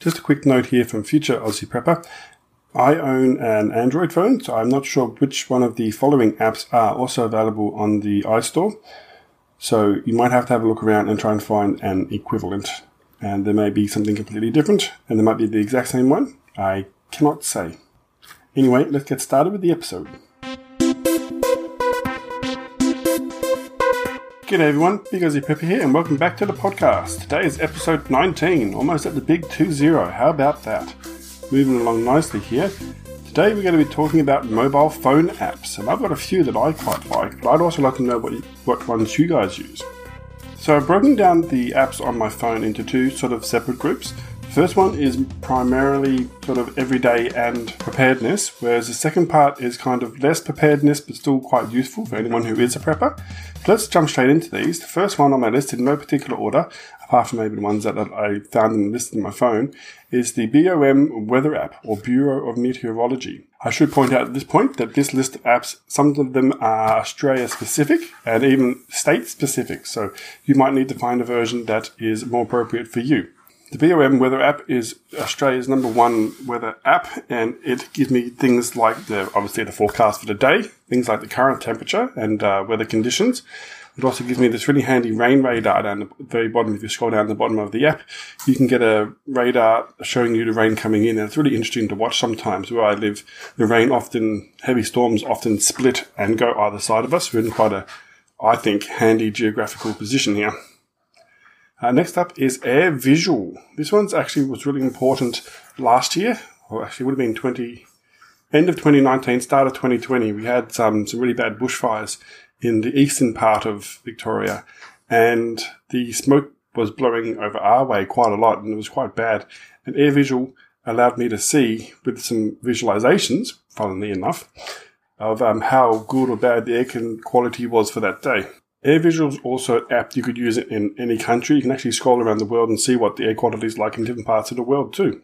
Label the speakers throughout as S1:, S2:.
S1: Just a quick note here from future Aussie Prepper. I own an Android phone, so I'm not sure which one of the following apps are also available on the iStore. So you might have to have a look around and try and find an equivalent. And there may be something completely different, and there might be the exact same one. I cannot say. Anyway, let's get started with the episode. G'day everyone, Big Aussie Prepper here, and welcome back to the podcast. Today is episode 19, almost at the big 2-0. How about that? moving along nicely here. Today we're going to be talking about mobile phone apps, and I've got a few that I quite like, but I'd also like to know what, what ones you guys use. So I've broken down the apps on my phone into two sort of separate groups. First one is primarily sort of everyday and preparedness, whereas the second part is kind of less preparedness but still quite useful for anyone who is a prepper. So let's jump straight into these. The first one on my list, in no particular order, apart from maybe the ones that I found and listed in my phone, is the BOM Weather App, or Bureau of Meteorology. I should point out at this point that this list of apps, some of them are Australia specific and even state specific, so you might need to find a version that is more appropriate for you. The BOM weather app is Australia's number one weather app, and it gives me things like the obviously the forecast for the day, things like the current temperature and uh, weather conditions. It also gives me this really handy rain radar down the very bottom. If you scroll down the bottom of the app, you can get a radar showing you the rain coming in, and it's really interesting to watch sometimes. Where I live, the rain often, heavy storms often split and go either side of us. We're in quite a, I think, handy geographical position here. Uh, next up is Air Visual. This one's actually was really important last year, or actually would have been 20, end of 2019, start of 2020. We had some, some really bad bushfires in the eastern part of Victoria, and the smoke was blowing over our way quite a lot, and it was quite bad. And Air Visual allowed me to see with some visualizations, funnily enough, of um, how good or bad the air quality was for that day. AirVisual is also an app you could use it in any country. You can actually scroll around the world and see what the air quality is like in different parts of the world too.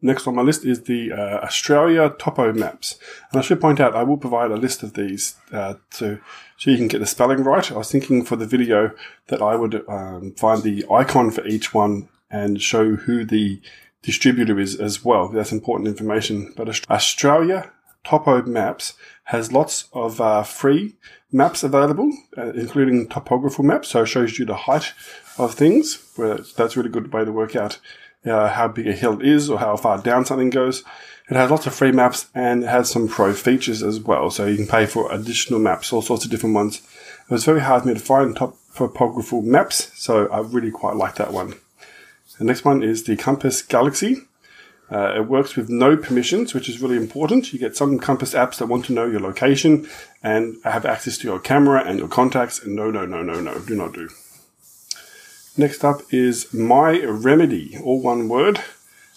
S1: Next on my list is the uh, Australia Topo Maps. And I should point out, I will provide a list of these uh, to, so you can get the spelling right. I was thinking for the video that I would um, find the icon for each one and show who the distributor is as well. That's important information. But Australia Topo Maps has lots of uh, free maps available, uh, including topographical maps. So it shows you the height of things. Where that's really good way to work out uh, how big a hill is or how far down something goes. It has lots of free maps and it has some pro features as well. So you can pay for additional maps, all sorts of different ones. It was very hard for me to find topographical maps, so I really quite like that one. The next one is the Compass Galaxy. Uh, it works with no permissions, which is really important. You get some Compass apps that want to know your location and have access to your camera and your contacts. And no, no, no, no, no, do not do. Next up is My Remedy, all one word.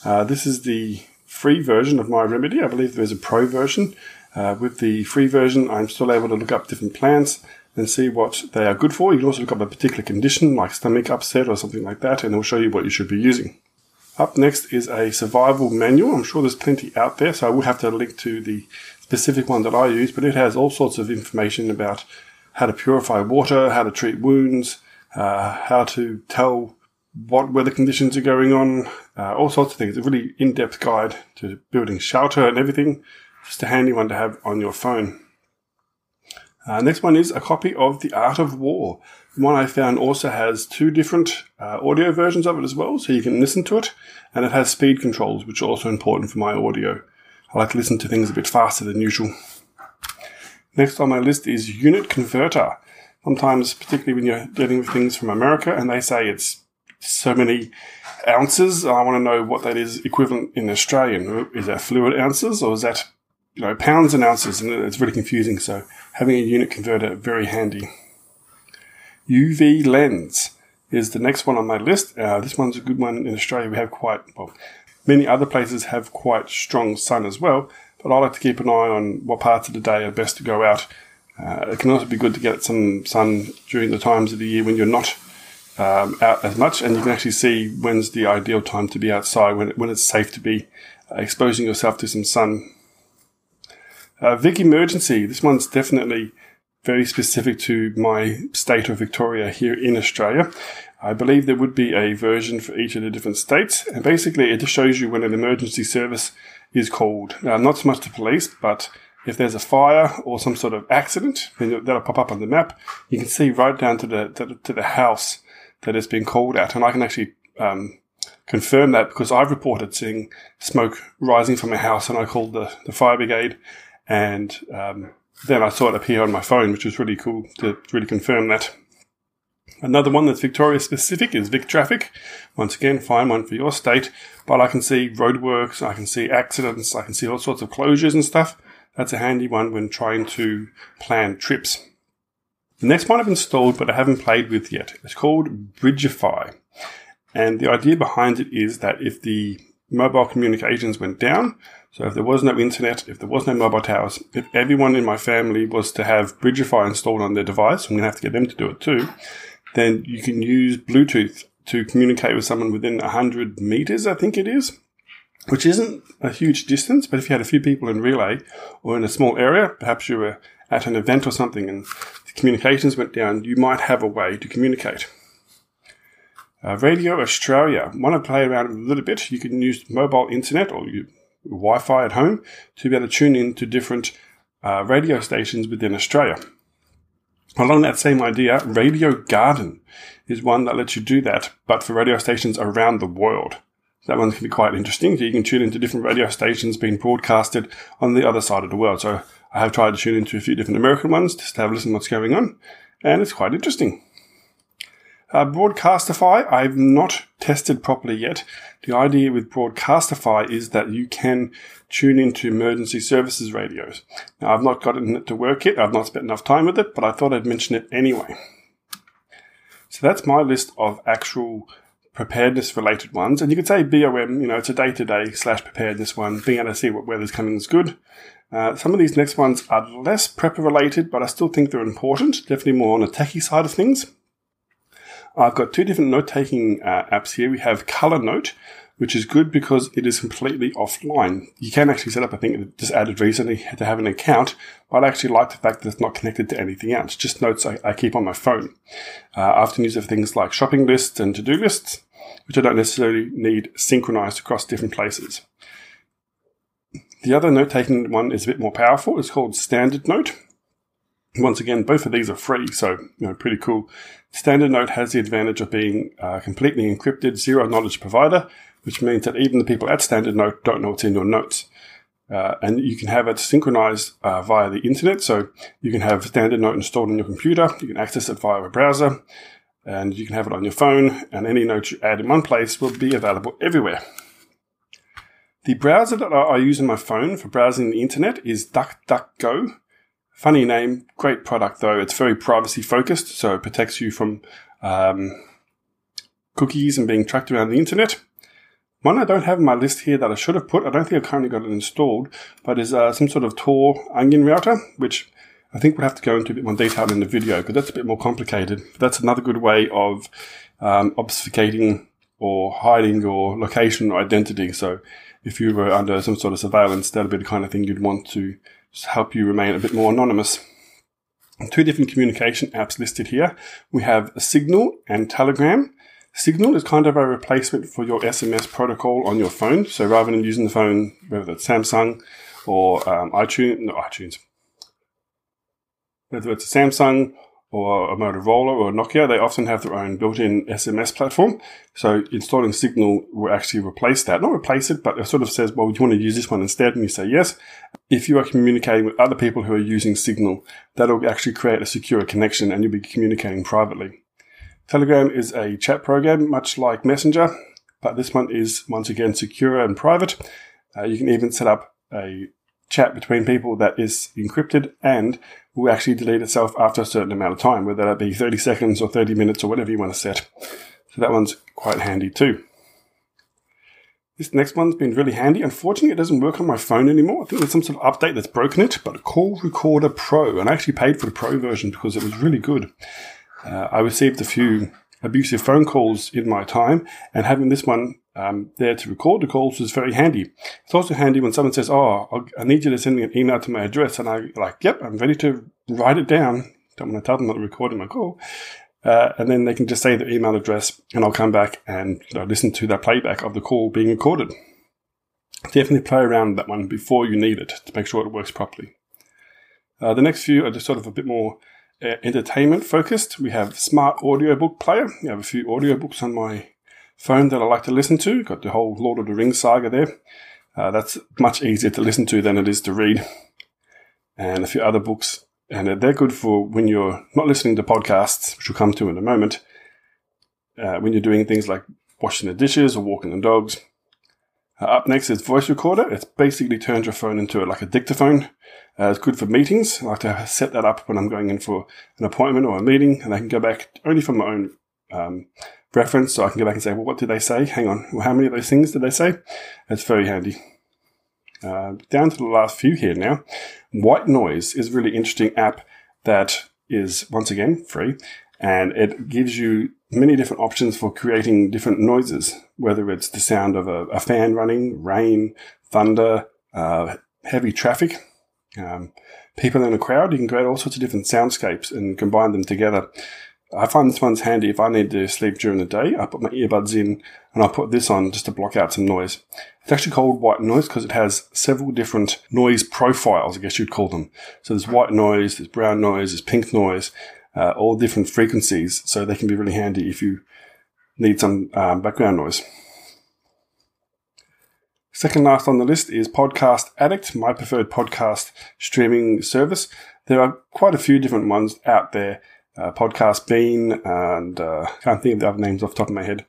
S1: Uh, this is the free version of My Remedy. I believe there's a pro version. Uh, with the free version, I'm still able to look up different plants and see what they are good for. You can also look up a particular condition like stomach upset or something like that, and it'll show you what you should be using. Up next is a survival manual. I'm sure there's plenty out there, so I will have to link to the specific one that I use, but it has all sorts of information about how to purify water, how to treat wounds, uh, how to tell what weather conditions are going on, uh, all sorts of things. A really in-depth guide to building shelter and everything. Just a handy one to have on your phone. Uh, next one is a copy of The Art of War. One I found also has two different uh, audio versions of it as well, so you can listen to it, and it has speed controls, which are also important for my audio. I like to listen to things a bit faster than usual. Next on my list is Unit Converter. Sometimes, particularly when you're dealing with things from America, and they say it's so many ounces, I want to know what that is equivalent in Australian. Is that fluid ounces, or is that you know pounds and ounces? And it's really confusing. So having a unit converter very handy. UV lens is the next one on my list. Uh, this one's a good one in Australia. We have quite, well, many other places have quite strong sun as well, but I like to keep an eye on what parts of the day are best to go out. Uh, it can also be good to get some sun during the times of the year when you're not um, out as much, and you can actually see when's the ideal time to be outside, when, when it's safe to be exposing yourself to some sun. Uh, Vic Emergency, this one's definitely very specific to my state of Victoria here in Australia. I believe there would be a version for each of the different states, and basically it just shows you when an emergency service is called. Now, not so much the police, but if there's a fire or some sort of accident, then that'll pop up on the map. You can see right down to the to, to the house that it's been called at, and I can actually um, confirm that because I've reported seeing smoke rising from a house, and I called the, the fire brigade, and um, then I saw it appear on my phone, which was really cool to really confirm that. Another one that's Victoria specific is Vic Traffic. Once again, find one for your state, but I can see roadworks, I can see accidents, I can see all sorts of closures and stuff. That's a handy one when trying to plan trips. The next one I've installed but I haven't played with yet. It's called Bridgefy. And the idea behind it is that if the mobile communications went down, so if there was no internet, if there was no mobile towers, if everyone in my family was to have Bridgefy installed on their device, I'm going to have to get them to do it too, then you can use Bluetooth to communicate with someone within 100 meters, I think it is, which isn't a huge distance. But if you had a few people in relay or in a small area, perhaps you were at an event or something and the communications went down, you might have a way to communicate. Uh, Radio Australia. Want to play around a little bit? You can use mobile internet or Wi-Fi at home to be able to tune in to different uh, radio stations within Australia. Along that same idea, Radio Garden is one that lets you do that, but for radio stations around the world. That one can be quite interesting. So you can tune into different radio stations being broadcasted on the other side of the world. So I have tried to tune into a few different American ones just to have a listen to what's going on, and it's quite interesting. Uh, Broadcastify, I've not tested properly yet. The idea with Broadcastify is that you can tune into emergency services radios. Now, I've not gotten it to work yet. I've not spent enough time with it, but I thought I'd mention it anyway. So that's my list of actual preparedness related ones. And you could say BOM, you know, it's a day to day slash preparedness one. Being able to see what weather's coming is good. Uh, some of these next ones are less prepper related, but I still think they're important. Definitely more on the techie side of things. I've got two different note taking uh, apps here. We have Color Note, which is good because it is completely offline. You can actually set up, I think, just added recently to have an account, but I actually like the fact that it's not connected to anything else, just notes I, I keep on my phone. Uh, I often use it for things like shopping lists and to do lists, which I don't necessarily need synchronized across different places. The other note taking one is a bit more powerful. It's called Standard Note. Once again, both of these are free, so you know, pretty cool. Standard Note has the advantage of being a completely encrypted zero knowledge provider, which means that even the people at Standard Note don't know what's in your notes. Uh, and you can have it synchronized uh, via the internet. So you can have Standard Note installed on your computer. You can access it via a browser, and you can have it on your phone. And any notes you add in one place will be available everywhere. The browser that I use on my phone for browsing the internet is DuckDuckGo. Funny name, great product though. It's very privacy focused, so it protects you from um, cookies and being tracked around the internet. One I don't have on my list here that I should have put, I don't think I've currently got it installed, but is uh, some sort of Tor onion router, which I think we'll have to go into a bit more detail in the video because that's a bit more complicated. But That's another good way of um, obfuscating or hiding your location or identity. So if you were under some sort of surveillance, that'd be the kind of thing you'd want to help you remain a bit more anonymous. Two different communication apps listed here. We have Signal and Telegram. Signal is kind of a replacement for your SMS protocol on your phone. So rather than using the phone, whether it's Samsung or um, iTunes, no, iTunes, whether it's a Samsung or a Motorola or a Nokia, they often have their own built-in SMS platform. So installing Signal will actually replace that. Not replace it, but it sort of says, well, do you want to use this one instead? And you say yes. If you are communicating with other people who are using Signal, that'll actually create a secure connection and you'll be communicating privately. Telegram is a chat program, much like Messenger, but this one is once again secure and private. Uh, you can even set up a chat between people that is encrypted and will actually delete itself after a certain amount of time, whether that be 30 seconds or 30 minutes or whatever you want to set. So that one's quite handy too. This next one's been really handy. Unfortunately, it doesn't work on my phone anymore. I think there's some sort of update that's broken it, but Call Recorder Pro. And I actually paid for the Pro version because it was really good. Uh, I received a few abusive phone calls in my time, and having this one um, there to record the calls is very handy. It's also handy when someone says, "Oh, I'll, need you to send me an email to my address," and I like, "Yep, I'm ready to write it down." Don't want to tell them not recording my call. Uh, and then they can just say their email address, and I'll come back and you know, listen to that playback of the call being recorded. Definitely play around with that one before you need it to make sure it works properly. Uh, the next few are just sort of a bit more uh, entertainment focused. We have Smart Audiobook Player. We have a few audiobooks on my phone that I like to listen to. Got the whole Lord of the Rings saga there. Uh, that's much easier to listen to than it is to read. And a few other books. And they're good for when you're not listening to podcasts, which we'll come to in a moment. Uh, when you're doing things like washing the dishes or walking the dogs. Uh, up next is voice recorder. It basically turns your phone into a, like a dictaphone. Uh, it's good for meetings. I like to set that up when I'm going in for an appointment or a meeting, and I can go back only from my own um, reference, so I can go back and say, well, what did they say? Hang on, well, how many of those things did they say? It's very handy. Uh, down to the last few here now. White Noise is a really interesting app that is, once again, free, and it gives you many different options for creating different noises, whether it's the sound of a, a fan running, rain, thunder, uh, heavy traffic, um, people in a crowd. You can create all sorts of different soundscapes and combine them together. I find this one's handy if I need to sleep during the day. I put my earbuds in and I put this on just to block out some noise. It's actually called white noise because it has several different noise profiles, I guess you'd call them. So there's white noise, there's brown noise, there's pink noise, uh, all different frequencies. So they can be really handy if you need some um, background noise. Second last on the list is Podcast Addict, my preferred podcast streaming service. There are quite a few different ones out there uh, Podcast Bean, and uh, can't think of the other names off the top of my head.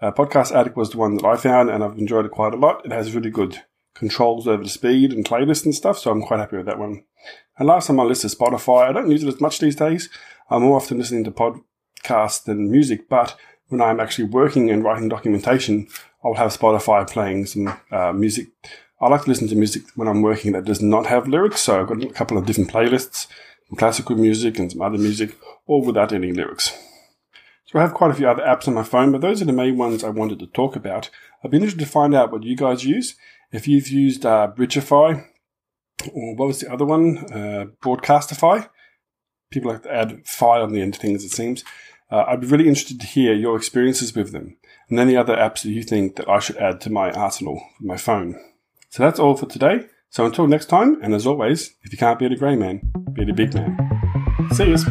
S1: Uh, Podcast Addict was the one that I found, and I've enjoyed it quite a lot. It has really good controls over the speed and playlist and stuff, so I'm quite happy with that one. And last on my list is Spotify. I don't use it as much these days. I'm more often listening to podcasts than music, but when I'm actually working and writing documentation, I'll have Spotify playing some uh, music. I like to listen to music when I'm working that does not have lyrics, so I've got a couple of different playlists classical music and some other music, all without any lyrics. So I have quite a few other apps on my phone, but those are the main ones I wanted to talk about. I'd be interested to find out what you guys use. If you've used uh, Bridgefy, or what was the other one? Uh, Broadcastify. People like to add fi on the end of things, it seems. Uh, I'd be really interested to hear your experiences with them and any other apps that you think that I should add to my arsenal for my phone. So that's all for today. So until next time, and as always, if you can't beat a grey man, beat a big man. See yous.